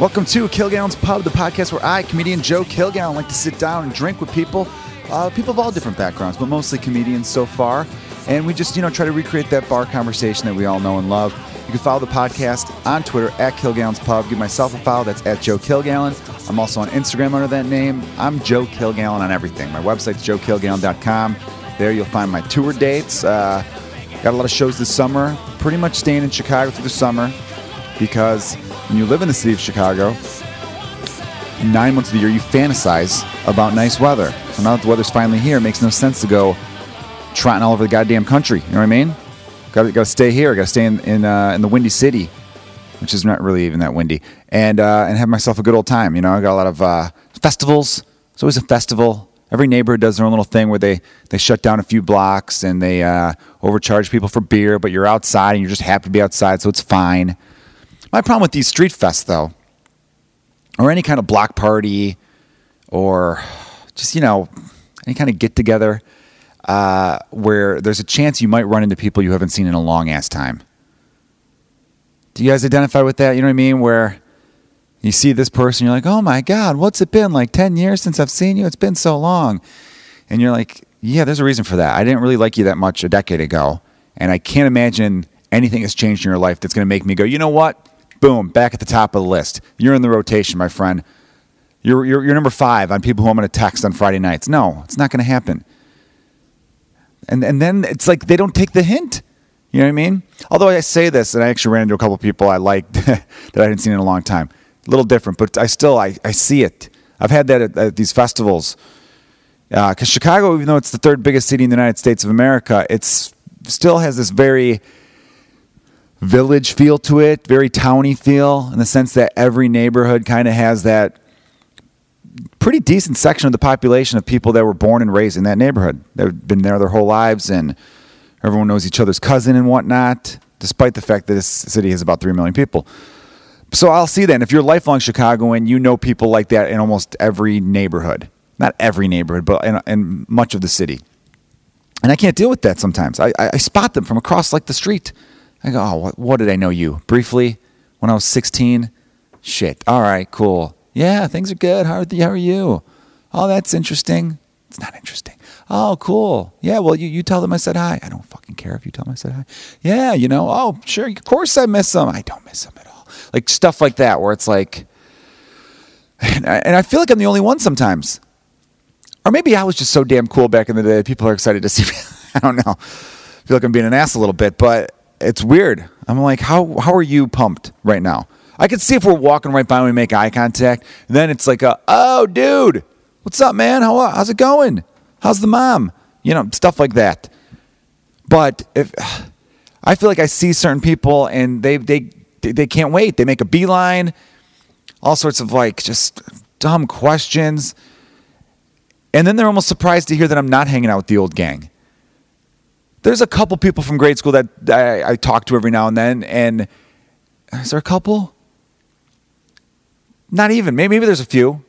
Welcome to Kilgallen's Pub, the podcast where I, comedian Joe Kilgallen, like to sit down and drink with people, uh, people of all different backgrounds, but mostly comedians so far. And we just, you know, try to recreate that bar conversation that we all know and love. You can follow the podcast on Twitter at Kilgallen's Pub. Give myself a follow. That's at Joe Kilgallen. I'm also on Instagram under that name. I'm Joe Kilgallen on everything. My website's joekilgallen.com. There you'll find my tour dates. Uh, got a lot of shows this summer. Pretty much staying in Chicago through the summer because when you live in the city of Chicago, nine months of the year you fantasize about nice weather. So now that the weather's finally here, it makes no sense to go trotting all over the goddamn country. You know what I mean? Got to, stay here. Got to stay in in, uh, in the windy city, which is not really even that windy, and uh, and have myself a good old time. You know, I got a lot of uh, festivals. It's always a festival. Every neighborhood does their own little thing where they, they shut down a few blocks and they uh, overcharge people for beer, but you're outside and you're just happy to be outside, so it's fine. My problem with these street fests, though, or any kind of block party, or just you know any kind of get together, uh, where there's a chance you might run into people you haven't seen in a long ass time. Do you guys identify with that? You know what I mean? Where you see this person, you're like, oh my God, what's it been? Like 10 years since I've seen you? It's been so long. And you're like, yeah, there's a reason for that. I didn't really like you that much a decade ago. And I can't imagine anything has changed in your life that's going to make me go, you know what? Boom, back at the top of the list. You're in the rotation, my friend. You're, you're, you're number five on people who I'm going to text on Friday nights. No, it's not going to happen. And, and then it's like they don't take the hint. You know what I mean? Although I say this, and I actually ran into a couple people I liked that I hadn't seen in a long time. A little different, but I still I, I see it. I've had that at, at these festivals. Because uh, Chicago, even though it's the third biggest city in the United States of America, it's still has this very village feel to it, very towny feel, in the sense that every neighborhood kind of has that pretty decent section of the population of people that were born and raised in that neighborhood. They've been there their whole lives, and everyone knows each other's cousin and whatnot, despite the fact that this city has about 3 million people. So I'll see that. And if you're a lifelong Chicagoan, you know people like that in almost every neighborhood. Not every neighborhood, but in, in much of the city. And I can't deal with that sometimes. I, I, I spot them from across like the street. I go, oh, what, did I know you? Briefly, when I was 16? Shit. All right, cool. Yeah, things are good. How are, the, how are you? Oh, that's interesting. It's not interesting. Oh, cool. Yeah, well, you, you tell them I said hi. I don't fucking care if you tell them I said hi. Yeah, you know, oh, sure, of course I miss them. I don't miss them at all. Like stuff like that where it's like, and I, and I feel like I'm the only one sometimes. Or maybe I was just so damn cool back in the day. People are excited to see me. I don't know. I feel like I'm being an ass a little bit, but it's weird. I'm like, how how are you pumped right now? I could see if we're walking right by and we make eye contact. Then it's like, a, oh, dude, what's up, man? How how's it going? How's the mom? You know, stuff like that. But if I feel like I see certain people and they they they can't wait. They make a beeline, all sorts of like just dumb questions. And then they're almost surprised to hear that I'm not hanging out with the old gang there's a couple people from grade school that I, I, talk to every now and then, and is there a couple? Not even. Maybe, maybe there's a few.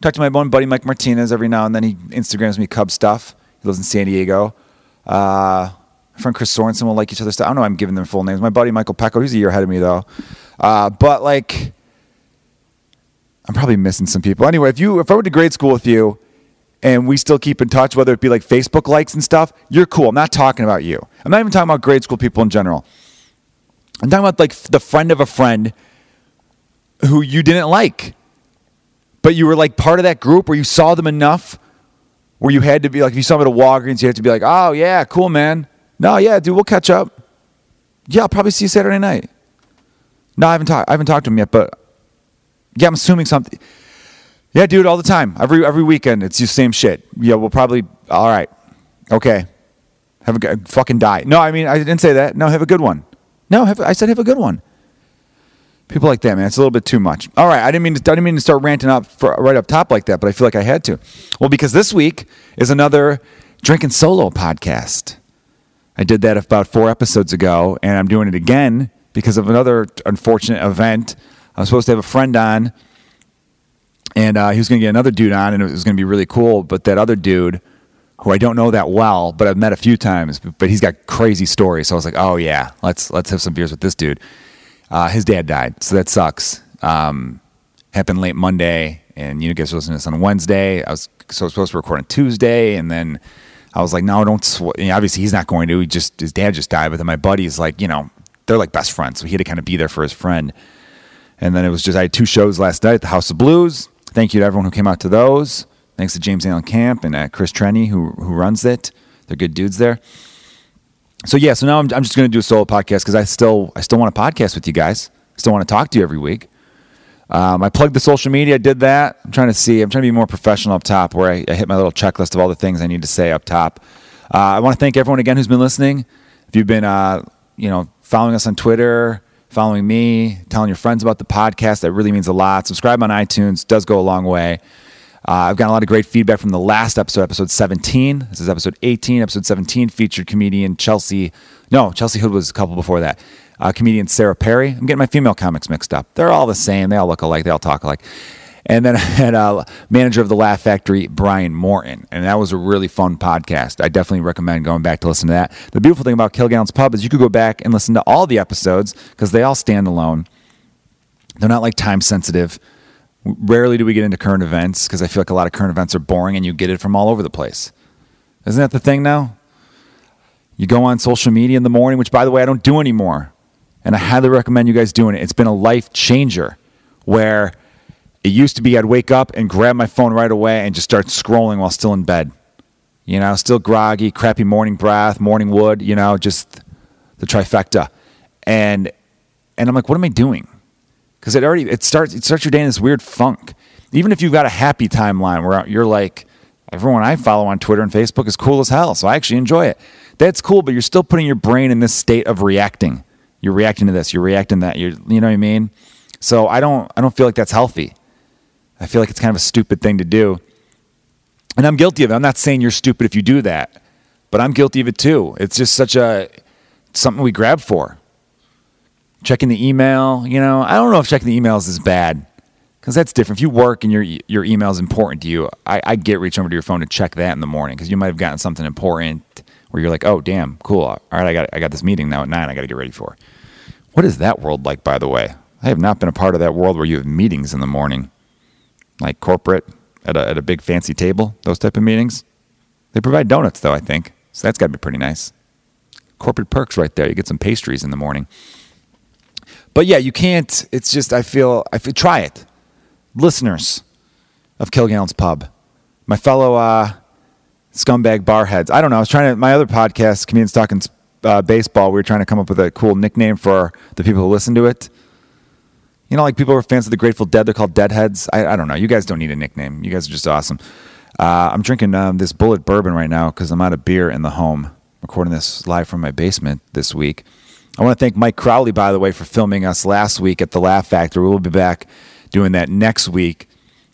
Talk to my one buddy Mike Martinez every now and then. He Instagrams me Cub stuff. He lives in San Diego. Uh, my friend Chris Sorensen will like each other's stuff. I don't know. I'm giving them full names. My buddy Michael Pecco. He's a year ahead of me though. Uh, but like, I'm probably missing some people. Anyway, if you if I went to grade school with you and we still keep in touch, whether it be like Facebook likes and stuff, you're cool. I'm not talking about you. I'm not even talking about grade school people in general. I'm talking about like the friend of a friend who you didn't like, but you were like part of that group where you saw them enough where you had to be like, if you saw them at a Walgreens, you have to be like, oh, yeah, cool, man. No, yeah, dude, we'll catch up. Yeah, I'll probably see you Saturday night. No, I haven't talked. I haven't talked to him yet, but yeah, I'm assuming something. Yeah, dude, all the time. Every every weekend, it's the same shit. Yeah, we'll probably. All right, okay. Have a good fucking die. No, I mean I didn't say that. No, have a good one. No, have, I said have a good one. People like that, man. It's a little bit too much. All right, I didn't mean to. I didn't mean to start ranting up for, right up top like that, but I feel like I had to. Well, because this week is another drinking solo podcast. I did that about four episodes ago, and I'm doing it again because of another unfortunate event. I was supposed to have a friend on and uh, he was going to get another dude on, and it was going to be really cool. But that other dude, who I don't know that well, but I've met a few times, but he's got crazy stories. So I was like, oh yeah, let's let's have some beers with this dude. Uh, his dad died, so that sucks. Um, happened late Monday, and you guys were listening to this on Wednesday. I was so supposed to record on Tuesday, and then I was like, no, don't. Sw-. obviously, he's not going to. He just his dad just died, but then my buddy's like, you know, they're like best friends, so he had to kind of be there for his friend. And then it was just I had two shows last night at the House of Blues. Thank you to everyone who came out to those. Thanks to James Allen Camp and uh, Chris Trenny who who runs it. They're good dudes there. So yeah, so now I'm, I'm just going to do a solo podcast because I still I still want to podcast with you guys. I Still want to talk to you every week. Um, I plugged the social media. I did that. I'm trying to see. I'm trying to be more professional up top, where I, I hit my little checklist of all the things I need to say up top. Uh, I want to thank everyone again who's been listening. If you've been, uh, you know, following us on Twitter, following me, telling your friends about the podcast, that really means a lot. Subscribe on iTunes does go a long way. Uh, I've gotten a lot of great feedback from the last episode, episode 17. This is episode 18. Episode 17 featured comedian Chelsea. No, Chelsea Hood was a couple before that uh, comedian Sarah Perry. I'm getting my female comics mixed up. They're all the same. They all look alike. They all talk alike. And then I had a manager of the Laugh Factory, Brian Morton. And that was a really fun podcast. I definitely recommend going back to listen to that. The beautiful thing about Kilgallen's Pub is you could go back and listen to all the episodes because they all stand alone. They're not like time sensitive. Rarely do we get into current events because I feel like a lot of current events are boring and you get it from all over the place. Isn't that the thing now? You go on social media in the morning, which by the way, I don't do anymore. And I highly recommend you guys doing it. It's been a life changer where it used to be I'd wake up and grab my phone right away and just start scrolling while still in bed. You know, still groggy, crappy morning breath, morning wood, you know, just the trifecta. And and I'm like, what am I doing? Because it already it starts it starts your day in this weird funk. Even if you've got a happy timeline where you're like, everyone I follow on Twitter and Facebook is cool as hell, so I actually enjoy it. That's cool, but you're still putting your brain in this state of reacting you're reacting to this, you're reacting to that, you're, you know what I mean? So I don't, I don't feel like that's healthy. I feel like it's kind of a stupid thing to do. And I'm guilty of it. I'm not saying you're stupid if you do that, but I'm guilty of it too. It's just such a, something we grab for. Checking the email, you know, I don't know if checking the emails is bad because that's different. If you work and your your email is important to you, I, I get reach over to your phone to check that in the morning because you might have gotten something important where you're like, oh damn, cool. All right, I got I got this meeting now at nine. I got to get ready for. What is that world like, by the way? I have not been a part of that world where you have meetings in the morning, like corporate at a, at a big fancy table. Those type of meetings. They provide donuts though, I think. So that's got to be pretty nice. Corporate perks right there. You get some pastries in the morning. But yeah, you can't. It's just I feel I feel, try it, listeners of Kilgallen's Pub, my fellow uh, scumbag barheads. I don't know. I was trying to my other podcast, comedians talking uh, baseball. We were trying to come up with a cool nickname for the people who listen to it. You know, like people are fans of the Grateful Dead. They're called Deadheads. I, I don't know. You guys don't need a nickname. You guys are just awesome. Uh, I'm drinking um, this Bulleit bourbon right now because I'm out of beer in the home. Recording this live from my basement this week. I want to thank Mike Crowley, by the way, for filming us last week at the Laugh Factory. We'll be back doing that next week.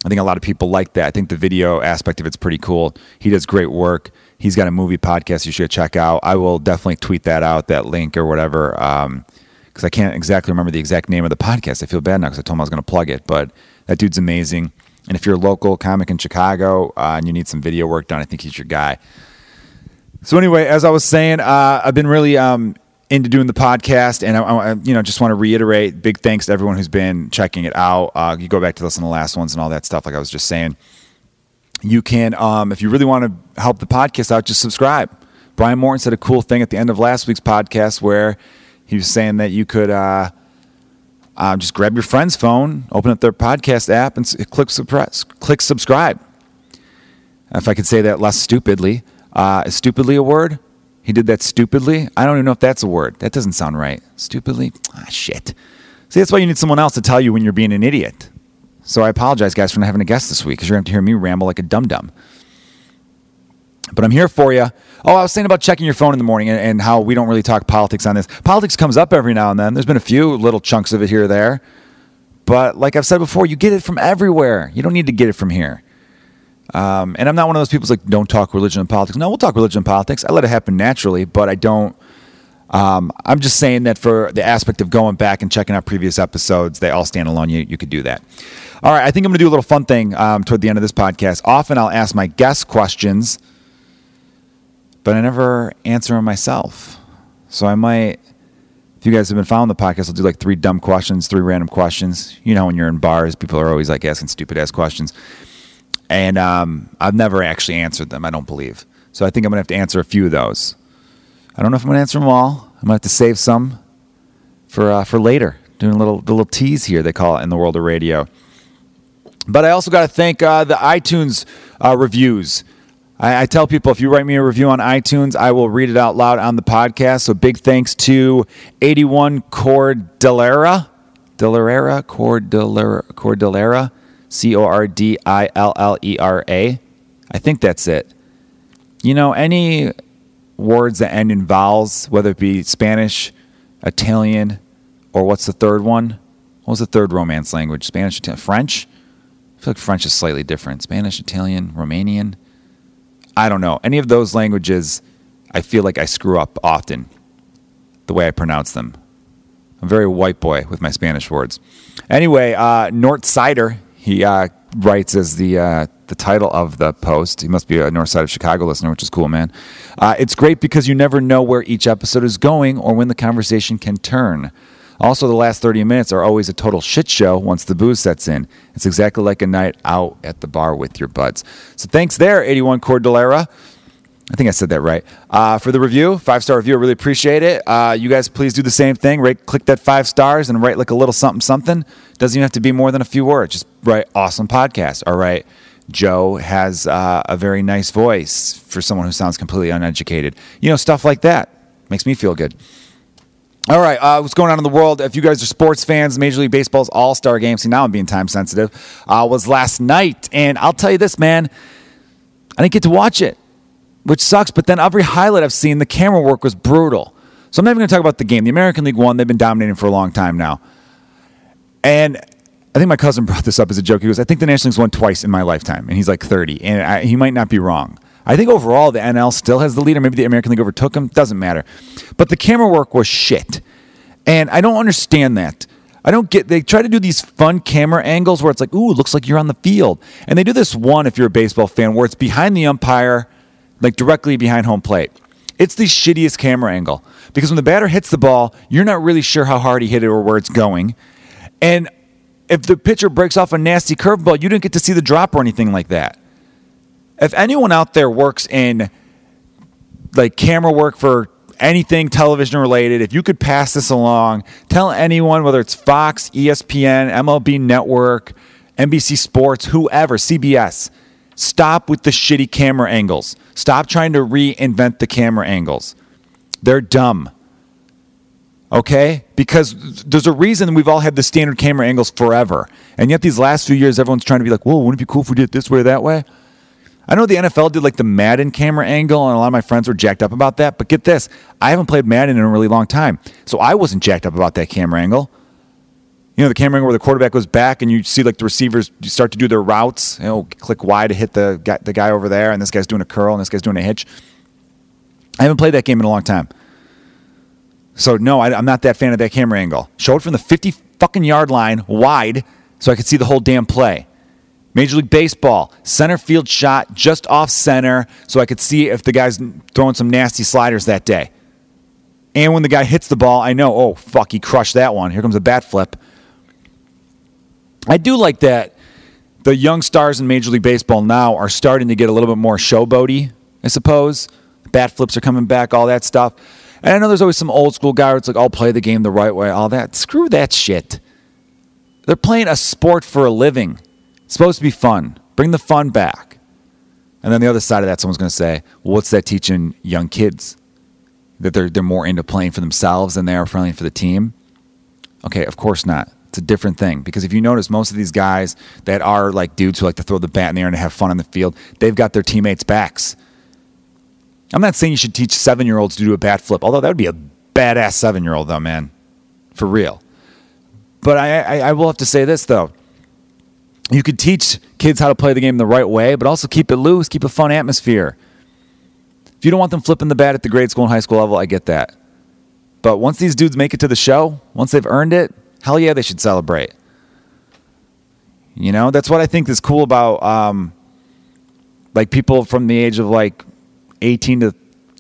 I think a lot of people like that. I think the video aspect of it's pretty cool. He does great work. He's got a movie podcast you should check out. I will definitely tweet that out, that link or whatever, because I can't exactly remember the exact name of the podcast. I feel bad now because I told him I was going to plug it, but that dude's amazing. And if you're a local comic in Chicago uh, and you need some video work done, I think he's your guy. So anyway, as I was saying, uh, I've been really um, into doing the podcast, and I, I, you know just want to reiterate big thanks to everyone who's been checking it out. Uh, you go back to listen to the last ones and all that stuff, like I was just saying. You can, um, if you really want to help the podcast out, just subscribe. Brian Morton said a cool thing at the end of last week's podcast where he was saying that you could uh, uh, just grab your friend's phone, open up their podcast app, and click suppress, click subscribe. If I could say that less stupidly, uh, is stupidly a word? He did that stupidly. I don't even know if that's a word. That doesn't sound right. Stupidly? Ah, shit. See, that's why you need someone else to tell you when you're being an idiot. So I apologize, guys, for not having a guest this week because you're going to hear me ramble like a dum dum. But I'm here for you. Oh, I was saying about checking your phone in the morning and, and, how we don't really talk politics on this. Politics comes up every now and then. There's been a few little chunks of it here or there. But like I've said before, you get it from everywhere. You don't need to get it from here. Um, and I'm not one of those people like, don't talk religion and politics. No, we'll talk religion and politics. I let it happen naturally, but I don't. Um, I'm just saying that for the aspect of going back and checking out previous episodes, they all stand alone. You, you could do that. All right, I think I'm going to do a little fun thing um, toward the end of this podcast. Often I'll ask my guests questions, but I never answer them myself. So I might, if you guys have been following the podcast, I'll do like three dumb questions, three random questions. You know, when you're in bars, people are always like asking stupid ass questions. And um, I've never actually answered them, I don't believe. So I think I'm going to have to answer a few of those. I don't know if I'm going to answer them all. I'm going to have to save some for, uh, for later. Doing a little, little tease here, they call it in the world of radio. But I also got to thank uh, the iTunes uh, reviews. I, I, tell people if you write me a review on iTunes, I will read it out loud on the podcast. So big thanks to 81 Cordillera, Cordillera, Cordillera, Cordillera, C O R D I L L E R A. I think that's it. You know, any words that end in vowels, whether it be Spanish, Italian, or what's the third one? What was the third Romance language? Spanish, Italian, French? I feel like French is slightly different. Spanish, Italian, Romanian. I don't know. Any of those languages, I feel like I screw up often the way I pronounce them. I'm very white boy with my Spanish words. Anyway, uh, North Sider, he uh, writes as the uh, the title of the post. He must be a North Side of Chicago listener, which is cool, man. Uh, it's great because you never know where each episode is going or when the conversation can turn. Also, the last 30 minutes are always a total shit show once the booze sets in. It's exactly like a night out at the bar with your buds. So thanks there, 81 Cordillera. I think I said that right. Uh, for the review, five star review, I really appreciate it. Uh, you guys, please do the same thing. Right, click that five stars and write like a little something something. Doesn't even have to be more than a few words. Just write awesome podcast. All right, Joe has uh, a very nice voice for someone who sounds completely uneducated. You know, stuff like that makes me feel good. All right, uh, what's going on in the world? If you guys are sports fans, Major League Baseball's All Star Game, see now I'm being time sensitive, uh, was last night. And I'll tell you this, man, I didn't get to watch it, which sucks. But then every highlight I've seen, the camera work was brutal. So I'm not even going to talk about the game. The American League won, they've been dominating for a long time now. And I think my cousin brought this up as a joke. He goes, I think the National League's won twice in my lifetime. And he's like 30. And I, he might not be wrong. I think overall the NL still has the lead, or maybe the American League overtook him. Doesn't matter. But the camera work was shit. And I don't understand that. I don't get they try to do these fun camera angles where it's like, ooh, it looks like you're on the field. And they do this one if you're a baseball fan where it's behind the umpire, like directly behind home plate. It's the shittiest camera angle because when the batter hits the ball, you're not really sure how hard he hit it or where it's going. And if the pitcher breaks off a nasty curveball, you didn't get to see the drop or anything like that if anyone out there works in like camera work for anything television related, if you could pass this along, tell anyone, whether it's Fox, ESPN, MLB Network, NBC Sports, whoever, CBS, stop with the shitty camera angles. Stop trying to reinvent the camera angles. They're dumb. Okay? Because there's a reason we've all had the standard camera angles forever. And yet, these last few years, everyone's trying to be like, whoa, wouldn't it be cool if we did it this way or that way? I know the NFL did like the Madden camera angle, and a lot of my friends were jacked up about that. But get this, I haven't played Madden in a really long time, so I wasn't jacked up about that camera angle. You know, the camera angle where the quarterback goes back, and you see like the receivers start to do their routes. You know, click Y to hit the guy, the guy over there, and this guy's doing a curl, and this guy's doing a hitch. I haven't played that game in a long time. So no, I, I'm not that fan of that camera angle. Show it from the 50 fucking yard line wide, so I could see the whole damn play. Major League Baseball, center field shot just off center so I could see if the guy's throwing some nasty sliders that day. And when the guy hits the ball, I know, oh, fuck, he crushed that one. Here comes a bat flip. I do like that the young stars in Major League Baseball now are starting to get a little bit more showboaty, I suppose. Bat flips are coming back, all that stuff. And I know there's always some old school guy it's like, I'll play the game the right way, all that. Screw that shit. They're playing a sport for a living. It's supposed to be fun. Bring the fun back. And then the other side of that, someone's going to say, well, what's that teaching young kids? That they're, they're more into playing for themselves than they are playing for the team? Okay, of course not. It's a different thing because if you notice, most of these guys that are like dudes who like to throw the bat in the air and have fun on the field, they've got their teammates' backs. I'm not saying you should teach seven year olds to do a bat flip, although that would be a badass seven year old, though, man. For real. But I, I, I will have to say this, though you could teach kids how to play the game the right way, but also keep it loose, keep a fun atmosphere. If you don't want them flipping the bat at the grade school and high school level, I get that. But once these dudes make it to the show, once they've earned it, hell yeah, they should celebrate. You know, that's what I think is cool about um, like people from the age of like 18 to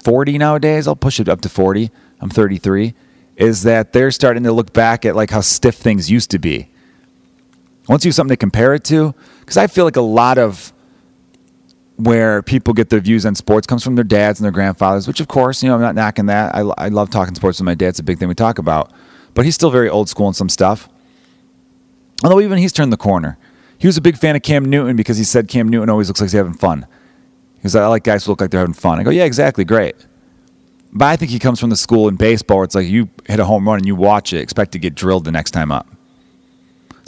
40 nowadays. I'll push it up to 40. I'm 33 is that they're starting to look back at like how stiff things used to be. Once you something to compare it to, because I feel like a lot of where people get their views on sports comes from their dads and their grandfathers, which of course, you know, I'm not knocking that. I, I love talking sports with my dad. It's a big thing we talk about. But he's still very old school in some stuff. Although even he's turned the corner. He was a big fan of Cam Newton because he said Cam Newton always looks like he's having fun. He was like, I like guys who look like they're having fun. I go, yeah, exactly, great. But I think he comes from the school in baseball where it's like you hit a home run and you watch it, expect to get drilled the next time up.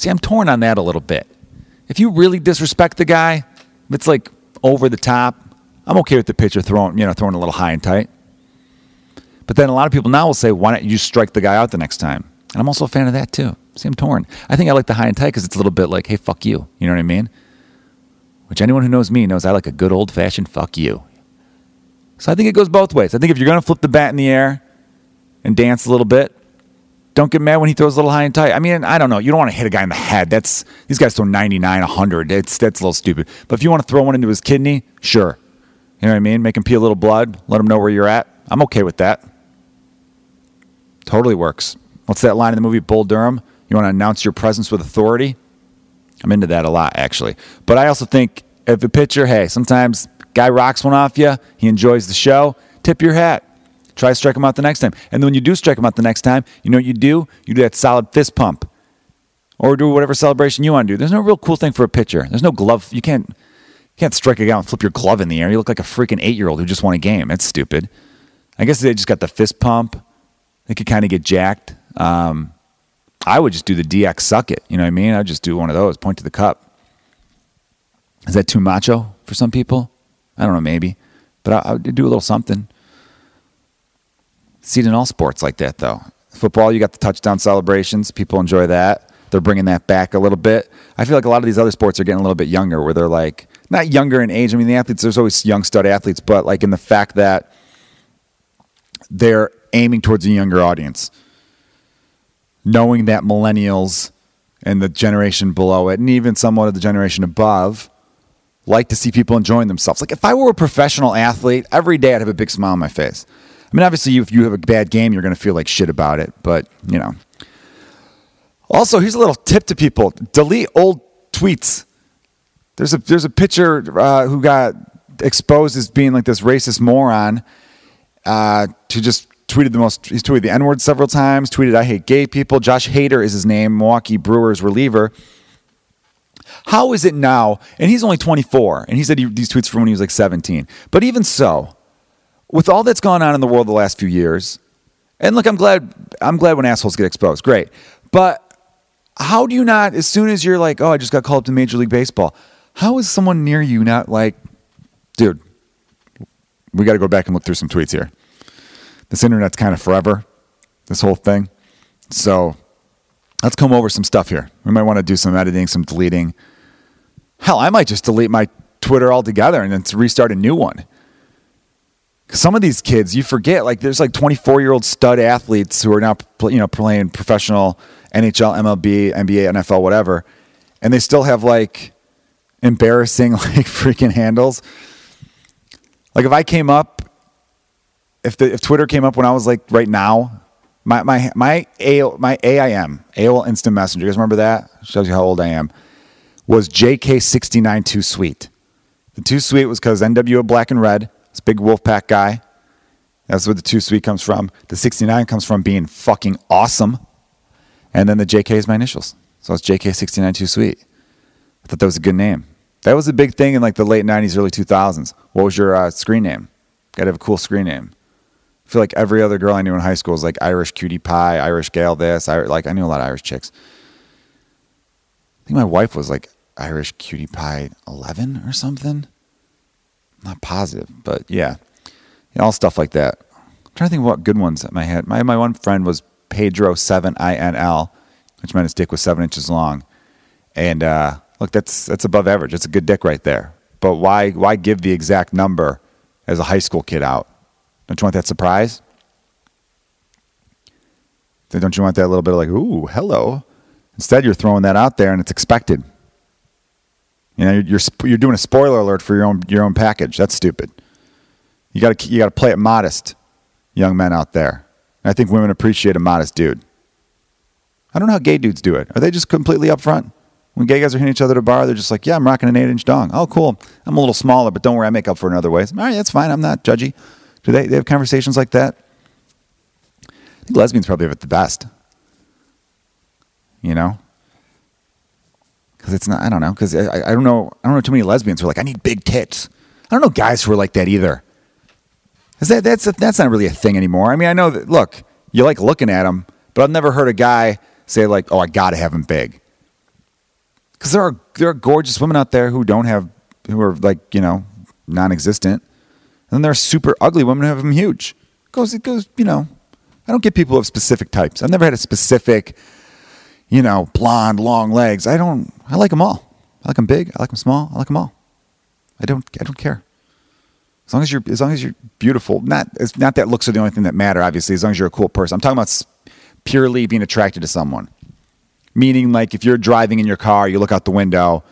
See, I'm torn on that a little bit. If you really disrespect the guy, it's like over the top. I'm okay with the pitcher throwing, you know, throwing a little high and tight. But then a lot of people now will say, why don't you strike the guy out the next time? And I'm also a fan of that too. See, I'm torn. I think I like the high and tight because it's a little bit like, hey, fuck you. You know what I mean? Which anyone who knows me knows I like a good old fashioned fuck you. So I think it goes both ways. I think if you're going to flip the bat in the air and dance a little bit, don't get mad when he throws a little high and tight. I mean, I don't know. You don't want to hit a guy in the head. That's these guys throw 99, 100. It's that's a little stupid. But if you want to throw one into his kidney, sure. You know what I mean? Make him pee a little blood. Let him know where you're at. I'm okay with that. Totally works. What's that line in the movie Bull Durham? You want to announce your presence with authority? I'm into that a lot, actually. But I also think if a pitcher, hey, sometimes guy rocks one off you, he enjoys the show, tip your hat. Try to strike him out the next time. And then when you do strike him out the next time, you know what you do? You do that solid fist pump. Or do whatever celebration you want to do. There's no real cool thing for a pitcher. There's no glove. You can't you can't strike a guy and flip your glove in the air. You look like a freaking eight year old who just won a game. That's stupid. I guess they just got the fist pump. They could kind of get jacked. Um, I would just do the DX suck it. You know what I mean? I'd just do one of those, point to the cup. Is that too macho for some people? I don't know, maybe. But I, I would do a little something. See it in all sports like that, though. Football, you got the touchdown celebrations. People enjoy that. They're bringing that back a little bit. I feel like a lot of these other sports are getting a little bit younger, where they're like not younger in age. I mean, the athletes, there's always young stud athletes, but like in the fact that they're aiming towards a younger audience, knowing that millennials and the generation below it, and even somewhat of the generation above, like to see people enjoying themselves. Like if I were a professional athlete, every day I'd have a big smile on my face. I mean, obviously, if you have a bad game, you're going to feel like shit about it. But you know. Also, here's a little tip to people: delete old tweets. There's a there's a pitcher uh, who got exposed as being like this racist moron. Uh, to just tweeted the most. He's tweeted the N word several times. Tweeted, "I hate gay people." Josh Hader is his name. Milwaukee Brewers reliever. How is it now? And he's only 24, and he said he, these tweets from when he was like 17. But even so, with all that's gone on in the world the last few years, and look, I'm glad I'm glad when assholes get exposed. Great. But how do you not, as soon as you're like, oh, I just got called up to Major League Baseball, how is someone near you not like, dude, we got to go back and look through some tweets here. This internet's kind of forever, this whole thing. So let's come over some stuff here. We might want to do some editing, some deleting. Hell, I might just delete my Twitter altogether and then restart a new one some of these kids you forget like there's like 24 year old stud athletes who are now you know playing professional NHL, MLB, NBA, NFL, whatever, and they still have like embarrassing like freaking handles. Like if I came up, if the if Twitter came up when I was like right now, my my my A my AIM AOL Instant Messenger. You guys remember that? Shows you how old I am. Was JK69 too sweet? The too sweet was because NWO Black and Red this big Wolfpac guy. That's where the too sweet comes from. The 69 comes from being fucking awesome. And then the JK is my initials. So it's JK69 Too Sweet. I thought that was a good name. That was a big thing in like the late 90s, early 2000s. What was your uh, screen name? Got to have a cool screen name. I feel like every other girl I knew in high school was like Irish cutie pie, Irish gal this. I, like I knew a lot of Irish chicks. I think my wife was like Irish cutie pie 11 or something not positive, but yeah, you all stuff like that. I'm trying to think of what good ones my head. My my one friend was Pedro Seven I N L, which meant his dick was seven inches long, and uh, look, that's that's above average. That's a good dick right there. But why why give the exact number as a high school kid out? Don't you want that surprise? Don't you want that little bit of like, ooh, hello? Instead, you're throwing that out there and it's expected. You know, you're you're doing a spoiler alert for your own your own package. That's stupid. You got you to play it modest, young men out there. And I think women appreciate a modest dude. I don't know how gay dudes do it. Are they just completely upfront? When gay guys are hitting each other at a bar, they're just like, yeah, I'm rocking an eight inch dong. Oh, cool. I'm a little smaller, but don't worry, I make up for it in other ways. All right, that's fine. I'm not judgy. Do they, they have conversations like that? I think lesbians probably have it the best. You know? Because it's not, I don't know. Because I, I don't know, I don't know too many lesbians who are like, I need big tits. I don't know guys who are like that either. Is that, that's, that's not really a thing anymore. I mean, I know that, look, you like looking at them, but I've never heard a guy say, like, oh, I got to have them big. Because there are, there are gorgeous women out there who don't have, who are like, you know, non existent. And then there are super ugly women who have them huge. It goes, it goes, you know, I don't get people of specific types. I've never had a specific, you know, blonde, long legs. I don't, I like them all. I like them big. I like them small. I like them all. I don't, I don't care. As long as you're, as long as you're beautiful, not, it's not that looks are the only thing that matter. Obviously, as long as you're a cool person. I'm talking about purely being attracted to someone. Meaning, like if you're driving in your car, you look out the window.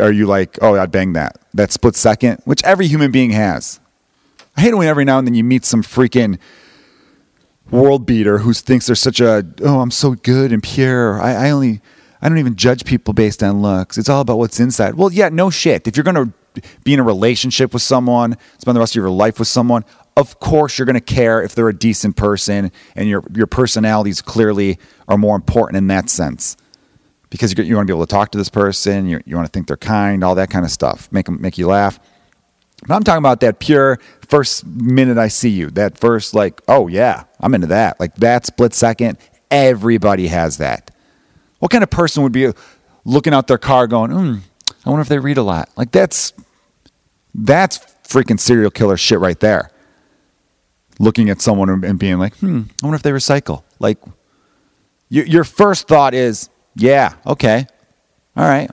Are you like, oh, I'd bang that? That split second, which every human being has. I hate it when every now and then you meet some freaking world beater who thinks they're such a, oh, I'm so good and pure. I, I only, I don't even judge people based on looks. It's all about what's inside. Well, yeah, no shit. If you're to be in a relationship with someone, spend the rest of your life with someone, of course you're going to care if they're a decent person and your your personalities clearly are more important in that sense because you, you want to be able to talk to this person you, you want to think they're kind all that kind of stuff make them make you laugh i'm talking about that pure first minute i see you that first like oh yeah i'm into that like that split second everybody has that what kind of person would be looking out their car going hmm, i wonder if they read a lot like that's that's freaking serial killer shit right there looking at someone and being like, hmm, I wonder if they recycle. Like, your first thought is, yeah, okay, all right.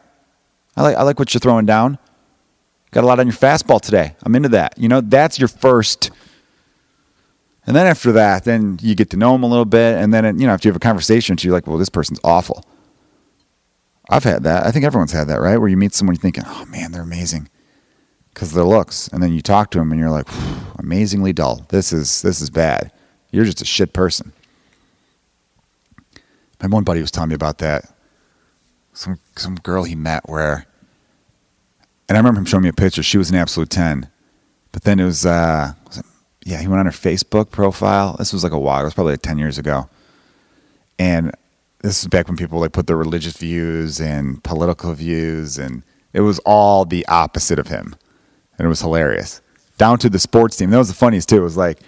I like, I like what you're throwing down. Got a lot on your fastball today. I'm into that. You know, that's your first. And then after that, then you get to know them a little bit. And then, you know, after you have a conversation, you're like, well, this person's awful. I've had that. I think everyone's had that, right? Where you meet someone, you're thinking, oh man, they're amazing because of their looks, and then you talk to them and you're like, amazingly dull. This is this is bad. You're just a shit person. My one buddy was telling me about that. Some some girl he met where, and I remember him showing me a picture. She was an absolute ten, but then it was, uh, was it, yeah, he went on her Facebook profile. This was like a while. It was probably like ten years ago, and this is back when people like put their religious views and political views, and it was all the opposite of him and it was hilarious. Down to the sports team. That was the funniest too. It was like,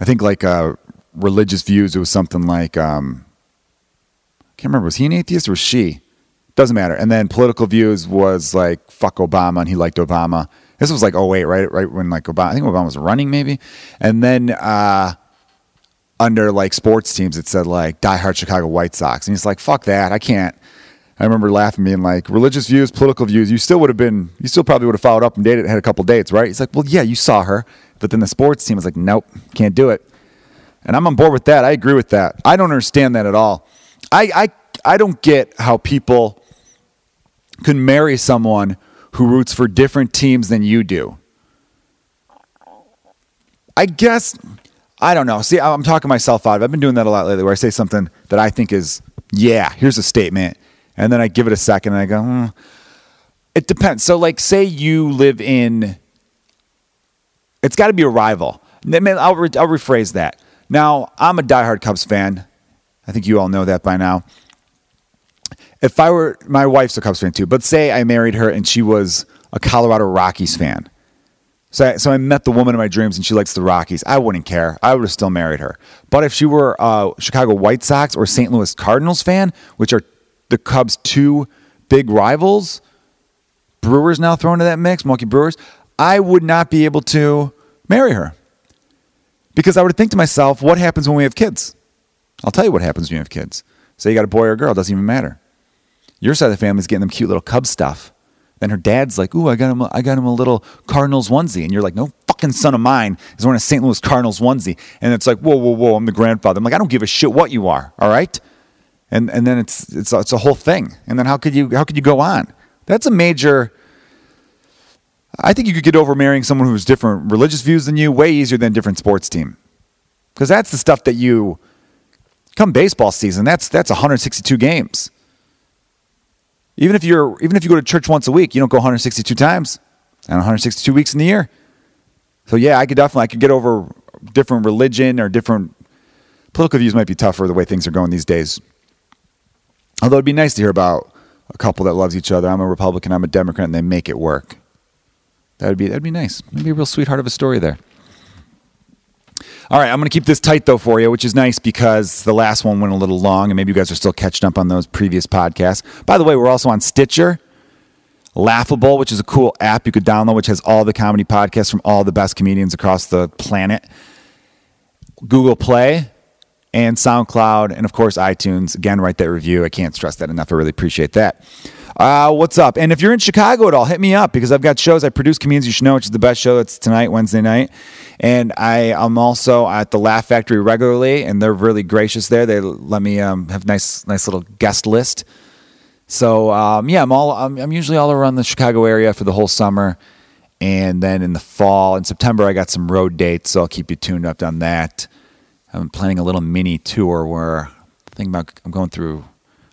I think like uh, religious views. It was something like, um, I can't remember. Was he an atheist or was she? Doesn't matter. And then political views was like fuck Obama, and he liked Obama. This was like oh wait, right, right when like Obama. I think Obama was running maybe, and then. uh under like sports teams, it said like diehard Chicago White Sox, and he's like, "Fuck that! I can't. I remember laughing, being like, religious views, political views, you still would have been, you still probably would have followed up and dated, had a couple dates, right? He's like, well, yeah, you saw her. But then the sports team was like, nope, can't do it. And I'm on board with that. I agree with that. I don't understand that at all. I, I, I don't get how people can marry someone who roots for different teams than you do. I guess, I don't know. See, I'm talking myself out. I've been doing that a lot lately where I say something that I think is, yeah, here's a statement and then I give it a second and I go, hmm. it depends. So, like, say you live in, it's got to be a rival. I'll, re- I'll rephrase that. Now, I'm a diehard Cubs fan. I think you all know that by now. If I were, my wife's a Cubs fan too, but say I married her and she was a Colorado Rockies fan. So I, so I met the woman of my dreams and she likes the Rockies. I wouldn't care. I would have still married her. But if she were a Chicago White Sox or St. Louis Cardinals fan, which are the Cubs' two big rivals, Brewers now thrown into that mix, Milwaukee Brewers, I would not be able to marry her. Because I would think to myself, what happens when we have kids? I'll tell you what happens when you have kids. Say you got a boy or a girl, doesn't even matter. Your side of the family is getting them cute little Cub stuff. Then her dad's like, "Ooh, I got him, a, I got him a little Cardinals onesie," and you're like, "No fucking son of mine is wearing a St. Louis Cardinals onesie," and it's like, "Whoa, whoa, whoa! I'm the grandfather." I'm like, "I don't give a shit what you are, all right." and and then it's it's it's a whole thing. And then how could you how could you go on? That's a major. I think you could get over marrying someone who's different religious views than you way easier than different sports team. because that's the stuff that you come baseball season. That's that's 162 games. Even if you're even if you go to church once a week, you don't go 162 times and 162 weeks in the year. So yeah, I could definitely I could get over different religion or different political views might be tougher the way things are going these days. Although it'd be nice to hear about a couple that loves each other. I'm a Republican, I'm a Democrat, and they make it work. That would be that'd be nice. Maybe a real sweetheart of a story there. All right, I'm going to keep this tight though for you, which is nice because the last one went a little long, and maybe you guys are still catching up on those previous podcasts. By the way, we're also on Stitcher, Laughable, which is a cool app you could download, which has all the comedy podcasts from all the best comedians across the planet. Google Play and SoundCloud, and of course iTunes. Again, write that review. I can't stress that enough. I really appreciate that. Uh, what's up? And if you're in Chicago at all, hit me up because I've got shows. I produce Comedians You Should Know, which is the best show. It's tonight, Wednesday night. And I am also at the Laugh Factory regularly, and they're really gracious there. They let me um, have nice, nice little guest list. So um, yeah, I'm all I'm, I'm usually all around the Chicago area for the whole summer, and then in the fall in September I got some road dates, so I'll keep you tuned up on that. I'm planning a little mini tour where thinking about I'm going through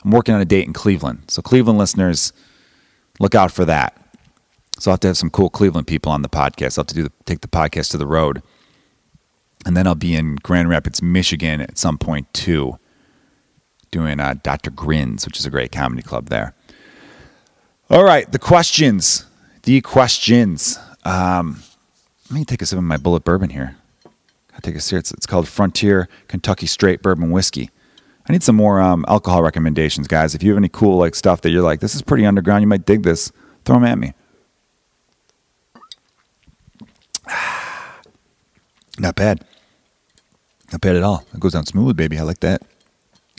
I'm working on a date in Cleveland. So, Cleveland listeners, look out for that. So, I'll have to have some cool Cleveland people on the podcast. I'll have to do the, take the podcast to the road. And then I'll be in Grand Rapids, Michigan at some point too, doing uh, Dr. Grins, which is a great comedy club there. All right, the questions. The questions. Um, let me take a sip of my Bulleit bourbon here. I take a sip. It's, called Frontier Kentucky Straight Bourbon Whiskey. I need some more um, alcohol recommendations, guys. If you have any cool like stuff that you're like, this is pretty underground, you might dig this. Throw them at me. Not bad. Not bad at all. It goes down smooth, baby. I like that.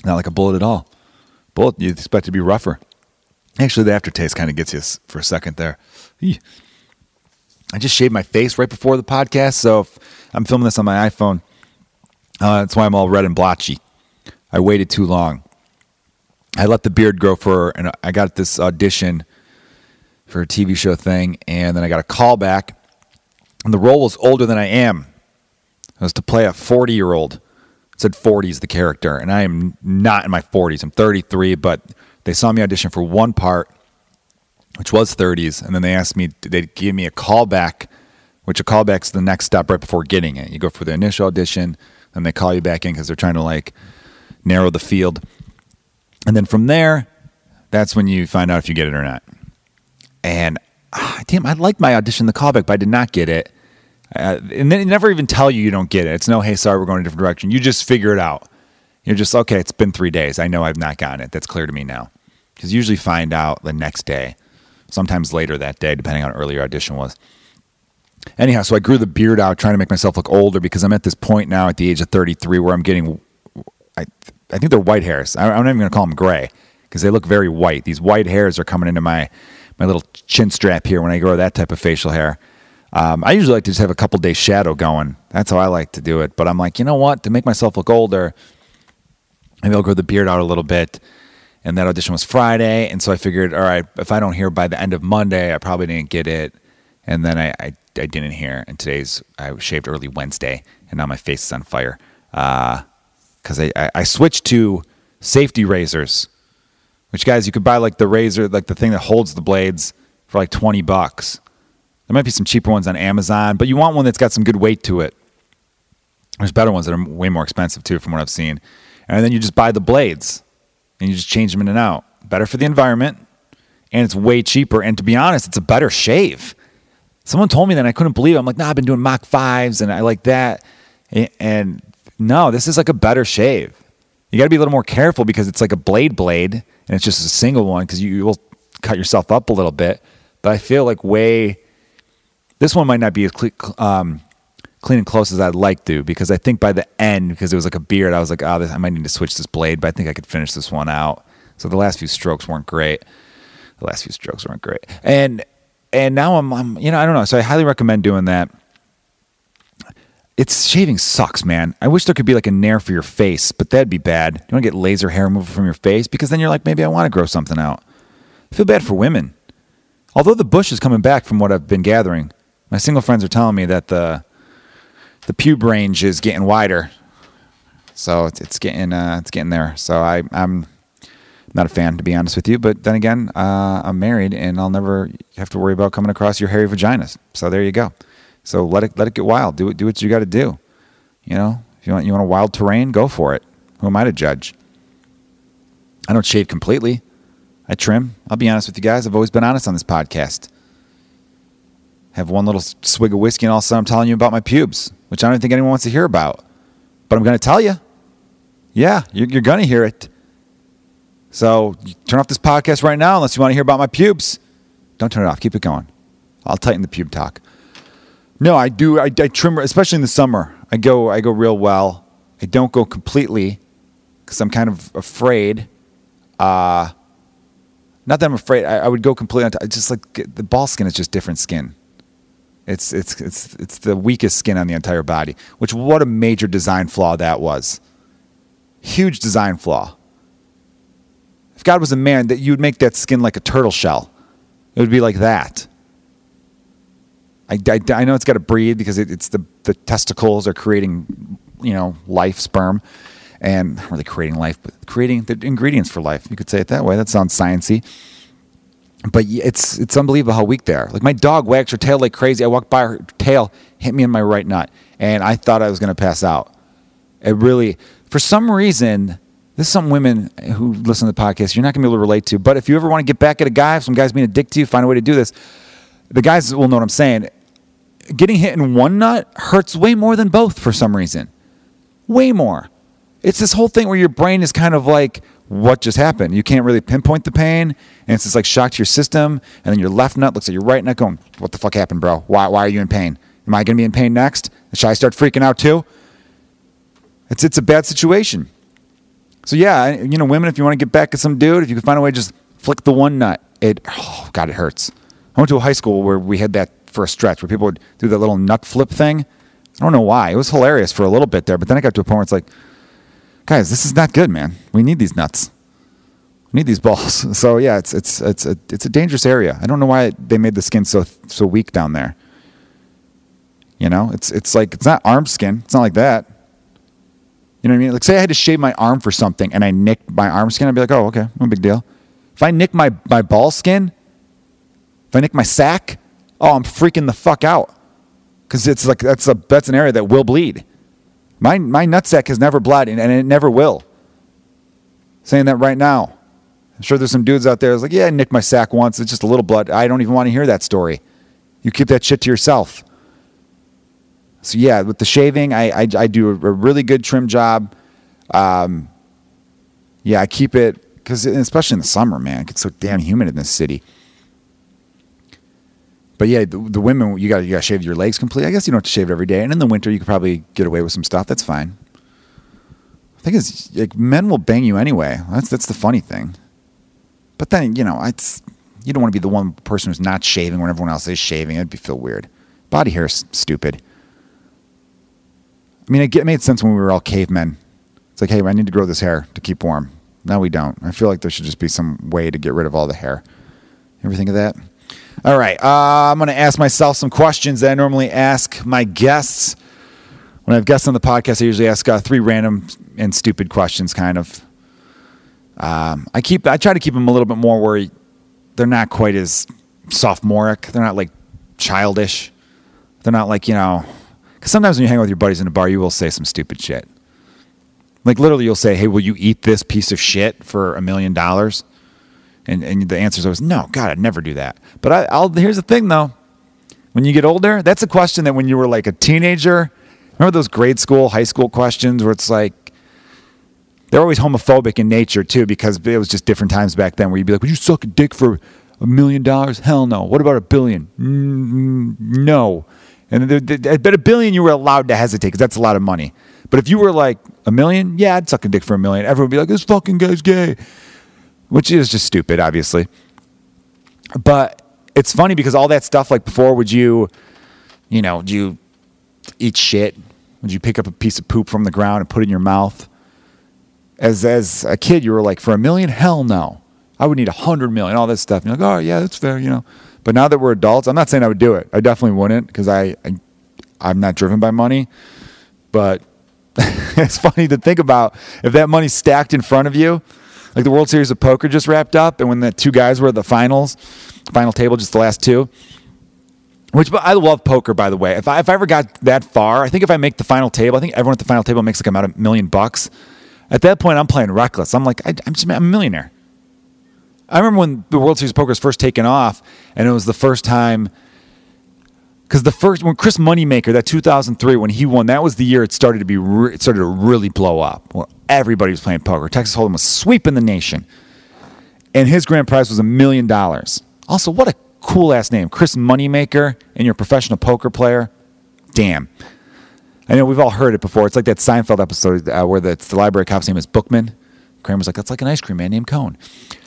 Not like a bullet at all. Bullet, you expect to be rougher. Actually, the aftertaste kind of gets you for a second there. I just shaved my face right before the podcast, so I'm filming this on my iPhone. Uh, that's why I'm all red and blotchy. I waited too long. I let the beard grow for, and I got this audition for a TV show thing, and then I got a call back, and the role was older than I am. It was to play a 40 year old. It said 40 is the character, and I am not in my 40s. I'm 33, but they saw me audition for one part, which was 30s, and then they asked me, they gave me a callback, which a callback's the next step right before getting it. You go for the initial audition, and they call you back in because they're trying to like narrow the field. And then from there, that's when you find out if you get it or not. And ah, damn, I liked my audition, the callback, but I did not get it. Uh, and they never even tell you you don't get it. It's no, hey, sorry, we're going a different direction. You just figure it out. You're just, okay, it's been three days. I know I've not gotten it. That's clear to me now. Because you usually find out the next day, sometimes later that day, depending on your audition was. Anyhow, so I grew the beard out trying to make myself look older because I'm at this point now at the age of 33 where I'm getting I I think they're white hairs. I, am not even going to call them gray because they look very white. These white hairs are coming into my my little chin strap here when I grow that type of facial hair. Um, I usually like to just have a couple days shadow going. That's how I like to do it. But I'm like, you know what? To make myself look older, maybe I'll grow the beard out a little bit. And that audition was Friday, and so I figured, all right, if I don't hear by the end of Monday, I probably didn't get it. And then I, I, I didn't hear. And today's I shaved early Wednesday, and now my face is on fire. Uh, because I, I, I switched to safety razors, which guys you could buy like the razor, like the thing that holds the blades for like twenty bucks. There might be some cheaper ones on Amazon, but you want one that's got some good weight to it. There's better ones that are way more expensive too, from what I've seen. And then you just buy the blades and you just change them in and out. Better for the environment, and it's way cheaper. And to be honest, it's a better shave. Someone told me that I couldn't believe it. I'm like, nah, I've been doing Mach 5s and I like that. And no, this is like a better shave. You got to be a little more careful because it's like a blade blade and it's just a single one because you, will cut yourself up a little bit. But I feel like way this one might not be as cle- um, clean and close as I'd like to because I think by the end because it was like a beard I was like oh this, I might need to switch this blade but I think I could finish this one out. So the last few strokes weren't great. The last few strokes weren't great. And and now I'm, I'm you know I don't know so I highly recommend doing that it's shaving sucks, man. I wish there could be like a nair for your face, but that'd be bad. You want to get laser hair removal from your face because then you're like, maybe I want to grow something out. I feel bad for women. Although the bush is coming back from what I've been gathering, my single friends are telling me that the the pube range is getting wider. So it's, it's getting uh, it's getting there. So I I'm not a fan to be honest with you. But then again, uh, I'm married and I'll never have to worry about coming across your hairy vaginas. So there you go. So let it let it get wild. Do it. Do what you got to do. You know, if you want you want a wild terrain, go for it. Who am I to judge? I don't shave completely. I trim. I'll be honest with you guys. I've always been honest on this podcast. Have one little swig of whiskey, and all of a sudden I'm telling you about my pubes, which I don't think anyone wants to hear about. But I'm going to tell you. Yeah, you're, you're going to hear it. So turn off this podcast right now unless you want to hear about my pubes. Don't turn it off. Keep it going. I'll tighten the pube talk. No, I do. I, I trim, especially in the summer. I go. I go real well. I don't go completely because I'm kind of afraid. Uh, not that I'm afraid. I, I would go completely. On just like the ball skin is just different skin. It's it's it's it's the weakest skin on the entire body. Which what a major design flaw that was. Huge design flaw. If God was a man, that you would make that skin like a turtle shell. It would be like that. I, I, I know it's got to breathe because it, it's the, the testicles are creating, you know, life, sperm, and not really creating life, but creating the ingredients for life. You could say it that way. That sounds sciency. But it's it's unbelievable how weak they are. Like my dog wags her tail like crazy. I walked by her tail, hit me in my right nut, and I thought I was going to pass out. It really, for some reason, this is some women who listen to the podcast you're not going to be able to relate to. But if you ever want to get back at a guy, if some guy's being a dick to you, find a way to do this. The guys will know what I'm saying getting hit in one nut hurts way more than both for some reason. Way more. It's this whole thing where your brain is kind of like, what just happened? You can't really pinpoint the pain, and it's just like shock to your system. And then your left nut looks at your right nut, going, "What the fuck happened, bro? Why? Why are you in pain? Am I going to be in pain next? Should I start freaking out too?" It's it's a bad situation. So yeah, you know, women, if you want to get back at some dude, if you can find a way, just flick the one nut. It, oh god, it hurts. I went to a high school where we had that for a stretch where people would do that little nut flip thing. I don't know why. It was hilarious for a little bit there, but then I got to a point where it's like, guys, this is not good, man. We need these nuts. We need these balls. So yeah, it's it's it's a it's a dangerous area. I don't know why they made the skin so so weak down there. You know, it's it's like it's not arm skin. It's not like that. You know what I mean? Like say I had to shave my arm for something and I nicked my arm skin, I'd be like, oh okay, no big deal. If I nick my my ball skin, if I nick my sack, oh, I'm freaking the fuck out because it's like that's a that's an area that will bleed. My my nutsack has never bled and, and it never will. Saying that right now. I'm sure there's some dudes out there that's like, yeah, I nicked my sack once. It's just a little blood. I don't even want to hear that story. You keep that shit to yourself. So yeah, with the shaving, I I, I do a, really good trim job. Um, yeah, I keep it because especially in the summer, man, it gets so damn humid in this city. But yeah, the, the women you got you got to shave your legs completely. I guess you don't have to shave it every day. And in the winter, you could probably get away with some stuff. That's fine. I think it's like men will bang you anyway. That's that's the funny thing. But then you know, it's you don't want to be the one person who's not shaving when everyone else is shaving. It'd be feel weird. Body hair is stupid. I mean, it, made sense when we were all cavemen. It's like, hey, I need to grow this hair to keep warm. Now we don't. I feel like there should just be some way to get rid of all the hair. Ever think of that? All right. Uh, I'm going to ask myself some questions that I normally ask my guests. When I have guests on the podcast, I usually ask uh, three random and stupid questions, kind of. Um, I keep I try to keep them a little bit more where they're not quite as sophomoric. They're not like childish. They're not like you know. Because sometimes when you hang out with your buddies in a bar, you will say some stupid shit. Like literally, you'll say, "Hey, will you eat this piece of shit for a million dollars?" And, and the answer is always, no, God, I'd never do that. But I, I'll, here's the thing, though. When you get older, that's a question that when you were like a teenager, remember those grade school, high school questions where it's like, they're always homophobic in nature, too, because it was just different times back then where you'd be like, would you suck a dick for a million dollars? Hell no. What about a billion? Mm, no. And bet a billion you were allowed to hesitate because that's a lot of money. But if you were like a million, yeah, I'd suck a dick for a million. Everyone would be like, this fucking guy's gay which is just stupid, obviously. But it's funny because all that stuff, like before, would you, you know, do you eat shit? Would you pick up a piece of poop from the ground and put it in your mouth? As as a kid, you were like, for a million, hell no. I would need a hundred million, all this stuff. And you're like, oh yeah, that's fair, you know. But now that we're adults, I'm not saying I would do it. I definitely wouldn't because I, I I'm not driven by money. But it's funny to think about if that money's stacked in front of you, like the World Series of Poker just wrapped up, and when the two guys were at the finals, final table, just the last two. Which I love poker, by the way. If I, if I ever got that far, I think if I make the final table, I think everyone at the final table makes like about a million bucks. At that point, I'm playing reckless. I'm like, I, am just I'm a millionaire. I remember when the World Series Poker was first taken off, and it was the first time because the first when Chris Moneymaker that 2003 when he won that was the year it started to be re- it started to really blow up. Well, everybody was playing poker. Texas Hold'em was sweeping the nation, and his grand prize was a million dollars. Also, what a cool ass name, Chris Moneymaker, and you're a professional poker player. Damn. I know we've all heard it before. It's like that Seinfeld episode uh, where the, the library cop's name is Bookman. Kramer's like, that's like an ice cream man named Cone.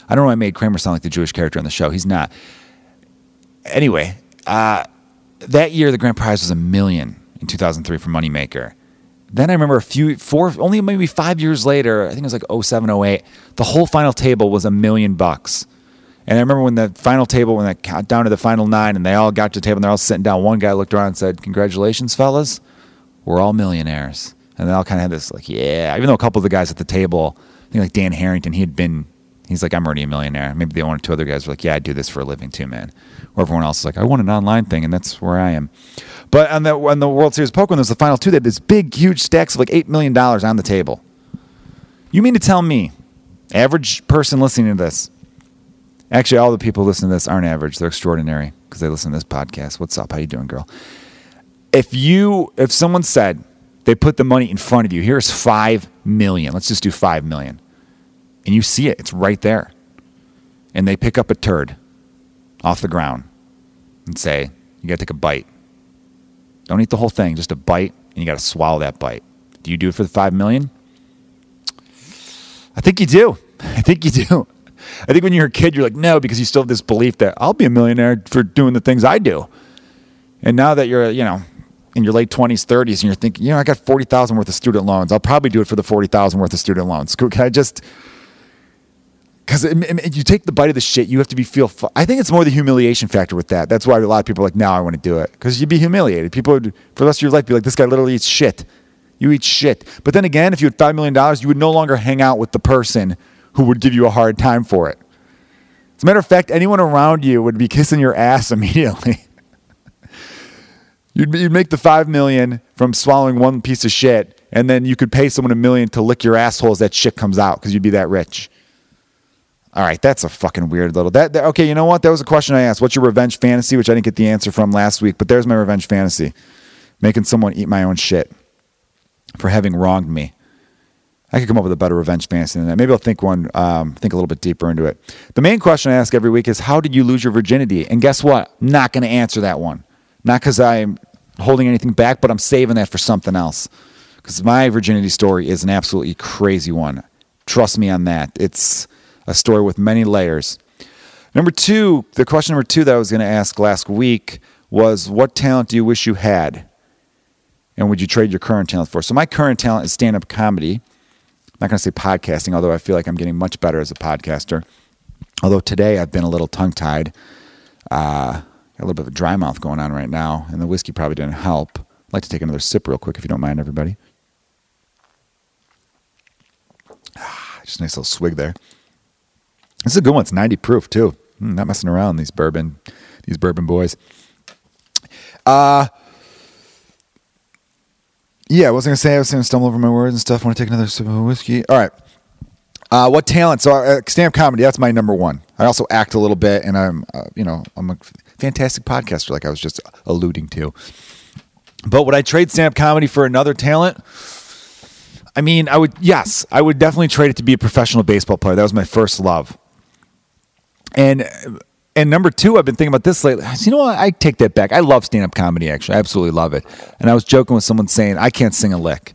I don't know why I made Kramer sound like the Jewish character on the show. He's not. Anyway, uh, that year the grand prize was a million in 2003 for Moneymaker. Then I remember a few, four, only maybe five years later, I think it was like 07, 08, the whole final table was a million bucks. And I remember when the final table, when it got down to the final nine and they all got to the table and they're all sitting down, one guy looked around and said, Congratulations, fellas. We're all millionaires. And they all kind of had this, like, yeah, even though a couple of the guys at the table, I think like Dan Harrington, he had been He's like, I'm already a millionaire. Maybe the one or two other guys were like, Yeah, I do this for a living too, man. Or everyone else is like, I want an online thing, and that's where I am. But on the on the World Series Poker, there's the final two, they had this big, huge stacks of like eight million dollars on the table. You mean to tell me, average person listening to this? Actually, all the people listening to this aren't average; they're extraordinary because they listen to this podcast. What's up? How you doing, girl? If you, if someone said they put the money in front of you, here's five million. Let's just do five million and you see it, it's right there. And they pick up a turd off the ground and say, You got to take a bite. Don't eat the whole thing, just a bite, and you got to swallow that bite. Do you do it for the five million? I think you do. I think you do. I think when you're a kid, you're like, no, because you still have this belief that I'll be a millionaire for doing the things I do. And now that you're, you know, in your late 20s, 30s, and you're thinking, you know, I got 40,000 worth of student loans. I'll probably do it for the 40,000 worth of student loans. Can I just because you take the bite of the shit, you have to be feel. Fu- I think it's more the humiliation factor with that. That's why a lot of people are like, now I want to do it because you'd be humiliated. People would, for the rest of your life, be like, this guy literally eats shit. You eat shit. But then again, if you had five million dollars, you would no longer hang out with the person who would give you a hard time for it. As a matter of fact, anyone around you would be kissing your ass immediately. you'd, you'd make the five million from swallowing one piece of shit, and then you could pay someone a million to lick your asshole as that shit comes out because you'd be that rich. All right, that's a fucking weird little that, that, Okay, you know what? That was a question I asked. What's your revenge fantasy? Which I didn't get the answer from last week, but there's my revenge fantasy: making someone eat my own shit for having wronged me. I could come up with a better revenge fantasy than that. Maybe I'll think one, um, think a little bit deeper into it. The main question I ask every week is, how did you lose your virginity? And guess what? I'm not going to answer that one. Not because I'm holding anything back, but I'm saving that for something else. Because my virginity story is an absolutely crazy one. Trust me on that. It's a story with many layers. Number two, the question number two that I was going to ask last week was what talent do you wish you had? And would you trade your current talent for? So, my current talent is stand up comedy. Not going to say podcasting, although I feel like I'm getting much better as a podcaster. Although today I've been a little tongue tied. Uh, a little bit of a dry mouth going on right now, and the whiskey probably didn't help. I'd like to take another sip real quick if you don't mind, everybody. Ah, just a nice little swig there. This is a good one. It's 90 proof too. Mm, not messing around. These bourbon, these bourbon boys. Uh yeah, I was gonna say I was gonna stumble over my words and stuff. Want to take another sip of whiskey. All right. Uh, what talent? So uh, stand-up comedy. That's my number one. I also act a little bit, and I'm, uh, you know, I'm a fantastic podcaster, like I was just alluding to. But would I trade stand-up comedy for another talent? I mean, I would. Yes, I would definitely trade it to be a professional baseball player. That was my first love. And and number two, I've been thinking about this lately. You know what? I take that back. I love stand up comedy, actually. I absolutely love it. And I was joking with someone saying, I can't sing a lick.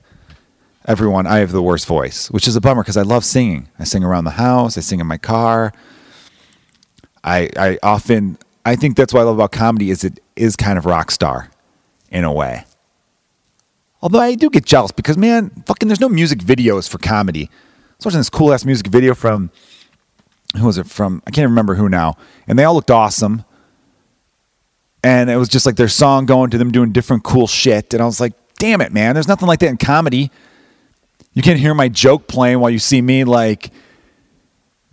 Everyone, I have the worst voice, which is a bummer because I love singing. I sing around the house, I sing in my car. I, I often, I think that's what I love about comedy is it is kind of rock star in a way. Although I do get jealous because, man, fucking, there's no music videos for comedy. I was watching this cool ass music video from who was it from? I can't remember who now. And they all looked awesome. And it was just like their song going to them doing different cool shit. And I was like, damn it, man. There's nothing like that in comedy. You can't hear my joke playing while you see me like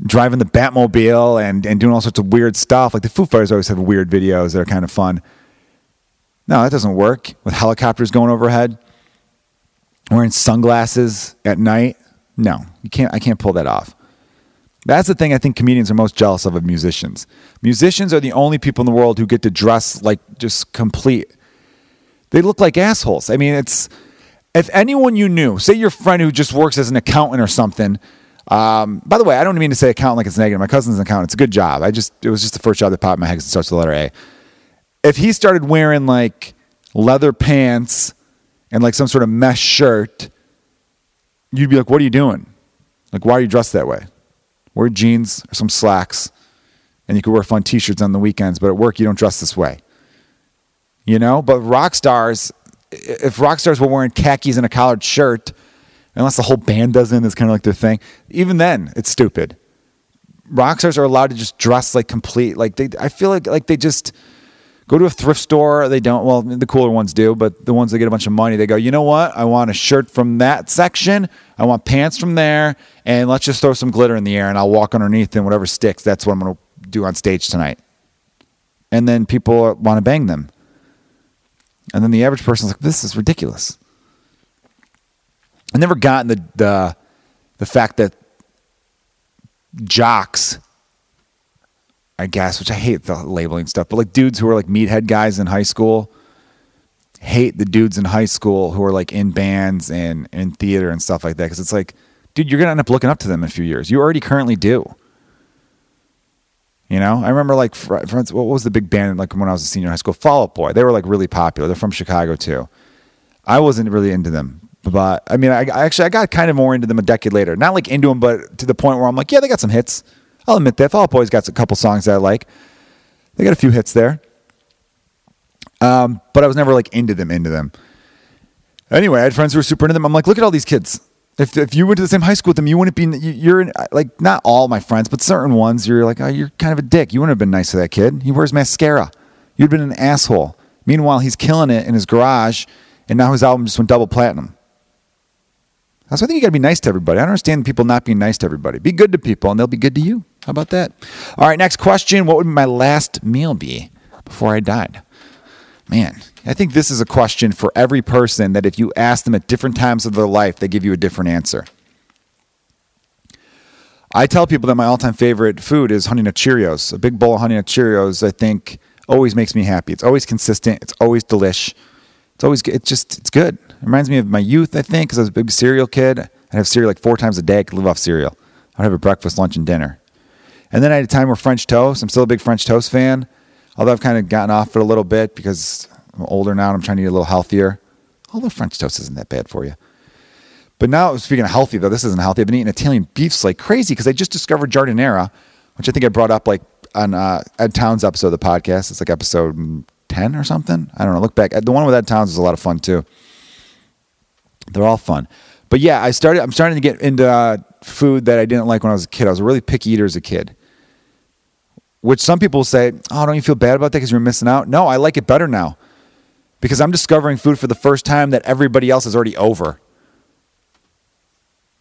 driving the Batmobile and, and doing all sorts of weird stuff. Like the Foo Fighters always have weird videos that are kind of fun. No, that doesn't work with helicopters going overhead. Wearing sunglasses at night. No, you can't. I can't pull that off. That's the thing I think comedians are most jealous of of musicians. Musicians are the only people in the world who get to dress like just complete. They look like assholes. I mean, it's if anyone you knew, say your friend who just works as an accountant or something. Um, by the way, I don't mean to say accountant like it's negative. My cousin's an accountant. It's a good job. I just it was just the first job that popped in my head it starts with the letter A. If he started wearing like leather pants and like some sort of mesh shirt, you'd be like, "What are you doing? Like, why are you dressed that way?" Wear jeans or some slacks, and you could wear fun T-shirts on the weekends. But at work, you don't dress this way. You know. But rock stars, if rock stars were wearing khakis and a collared shirt, unless the whole band doesn't, it's kind of like their thing. Even then, it's stupid. Rock stars are allowed to just dress like complete. Like they, I feel like like they just go to a thrift store. They don't. Well, the cooler ones do, but the ones that get a bunch of money, they go. You know what? I want a shirt from that section. I want pants from there, and let's just throw some glitter in the air, and I'll walk underneath, and whatever sticks, that's what I'm going to do on stage tonight. And then people want to bang them, and then the average person's like, "This is ridiculous." I never gotten the the the fact that jocks I guess, which I hate the labeling stuff, but like dudes who are like meathead guys in high school hate the dudes in high school who are like in bands and in theater and stuff like that because it's like, dude, you're gonna end up looking up to them in a few years. You already currently do. You know, I remember like friends. What was the big band like when I was a senior in high school? Fall Out Boy. They were like really popular. They're from Chicago too. I wasn't really into them, but I mean, I, I actually I got kind of more into them a decade later. Not like into them, but to the point where I'm like, yeah, they got some hits. I'll admit that. Fall Out Boy's got a couple songs that I like. They got a few hits there. Um, but I was never like into them, into them. Anyway, I had friends who were super into them. I'm like, look at all these kids. If, if you went to the same high school with them, you wouldn't be, you're in, like, not all my friends, but certain ones, you're like, oh, you're kind of a dick. You wouldn't have been nice to that kid. He wears mascara. You'd been an asshole. Meanwhile, he's killing it in his garage, and now his album just went double platinum. I think you got to be nice to everybody. I don't understand people not being nice to everybody. Be good to people, and they'll be good to you. How about that? All right, next question. What would my last meal be before I died? Man, I think this is a question for every person that if you ask them at different times of their life, they give you a different answer. I tell people that my all time favorite food is Honey Nut Cheerios. A big bowl of Honey Nut Cheerios, I think, always makes me happy. It's always consistent, it's always delish. It's always it's just it's good. It reminds me of my youth, I think, because I was a big cereal kid. I'd have cereal like four times a day. I could live off cereal. I'd have a breakfast, lunch, and dinner. And then I had a time where French toast. I'm still a big French toast fan, although I've kind of gotten off it a little bit because I'm older now and I'm trying to eat a little healthier. Although French toast isn't that bad for you. But now, speaking of healthy, though, this isn't healthy. I've been eating Italian beefs like crazy because I just discovered giardiniera, which I think I brought up like on uh, Ed Towns' episode of the podcast. It's like episode 10 or something. I don't know. Look back. The one with Ed Towns was a lot of fun too. They're all fun. But yeah, I started. I'm starting to get into uh, food that I didn't like when I was a kid. I was a really picky eater as a kid which some people say, oh, don't you feel bad about that because you're missing out? No, I like it better now because I'm discovering food for the first time that everybody else is already over.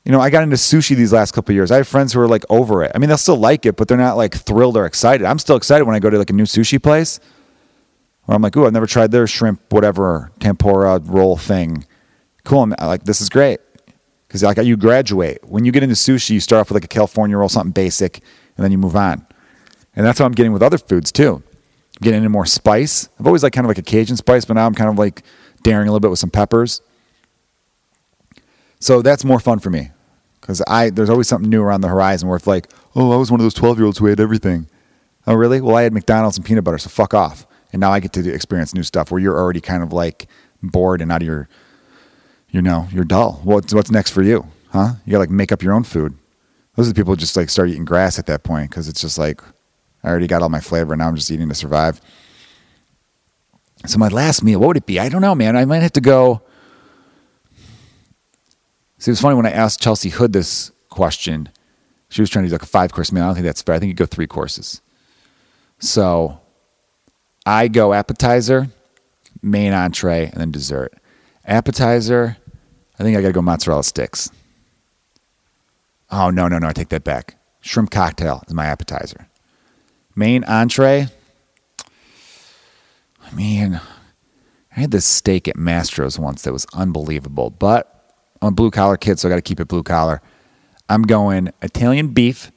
You know, I got into sushi these last couple years. I have friends who are like over it. I mean, they'll still like it, but they're not like thrilled or excited. I'm still excited when I go to like a new sushi place where I'm like, ooh, I've never tried their shrimp, whatever, tempura roll thing. Cool. I'm uh, like, this is great. Because like you graduate. When you get into sushi, you start off with like a California roll, something basic, and then you move on. And that's what I'm getting with other foods too. I'm getting into more spice. I've always like kind of like a Cajun spice, but now I'm kind of like daring a little bit with some peppers. So that's more fun for me because I there's always something new around the horizon where it's like, oh, I was one of those 12 year olds who ate everything. Oh, really? Well, I had McDonald's and peanut butter, so fuck off. And now I get to experience new stuff where you're already kind of like bored and out of your, you know, you're dull. What's what's next for you, huh? You got to like make up your own food. Those are the people who just like start eating grass at that point because it's just like I already got all my flavor. Now I'm just eating to survive. So my last meal, what would it be? I don't know, man. I might have to go. See, it was funny when I asked Chelsea Hood this question. She was trying to do like a five course meal. I don't think that's fair. I think you go three courses. So I go appetizer, main entree, and then dessert. Appetizer, I think I got to go mozzarella sticks. Oh, no, no, no. I take that back. Shrimp cocktail is my appetizer. Main entree. I mean, I had this steak at Mastro's once that was unbelievable, but I'm a blue collar kid, so I got to keep it blue collar. I'm going Italian beef,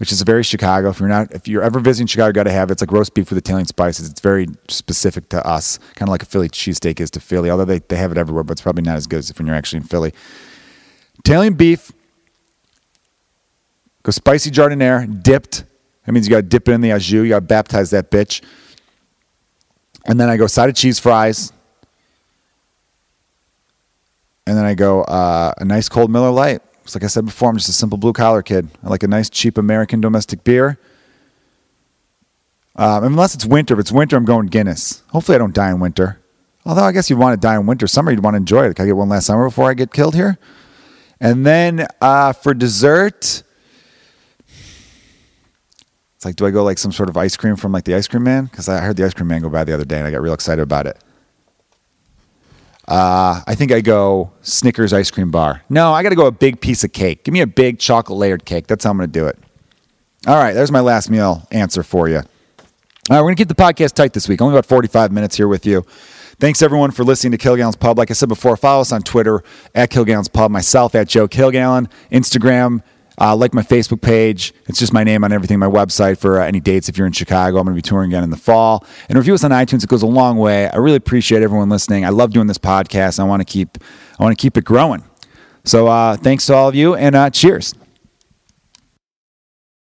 which is very Chicago. If you're not, if you're ever visiting Chicago, you got to have it. It's like roast beef with Italian spices. It's very specific to us, kind of like a Philly cheesesteak is to Philly. Although they, they have it everywhere, but it's probably not as good as if when you're actually in Philly. Italian beef. Go spicy giardiniera, dipped. That means you got to dip it in the au jus. You got to baptize that bitch. And then I go side of cheese fries. And then I go uh, a nice cold Miller Lite. It's like I said before, I'm just a simple blue collar kid. I like a nice cheap American domestic beer. Um, unless it's winter. If it's winter, I'm going Guinness. Hopefully, I don't die in winter. Although I guess you'd want to die in winter. Summer, you'd want to enjoy it. Can I get one last summer before I get killed here? And then uh, for dessert, it's like, do I go like some sort of ice cream from like the ice cream man? Because I heard the ice cream man go by the other day and I got real excited about it. Uh, I think I go Snickers ice cream bar. No, I got to go a big piece of cake. Give me a big chocolate layered cake. That's how I'm going to do it. All right, there's my last meal answer for you. All right, we're going to keep the podcast tight this week. Only about 45 minutes here with you. Thanks everyone for listening to Kilgallen's Pub. Like I said before, follow us on Twitter at Kilgallen's Pub, myself at Joe Kilgallen, Instagram uh, like my Facebook page. It's just my name on everything. My website for uh, any dates if you're in Chicago. I'm going to be touring again in the fall. And review us on iTunes. It goes a long way. I really appreciate everyone listening. I love doing this podcast. I want to keep I want to keep it growing. So uh, thanks to all of you and uh, cheers.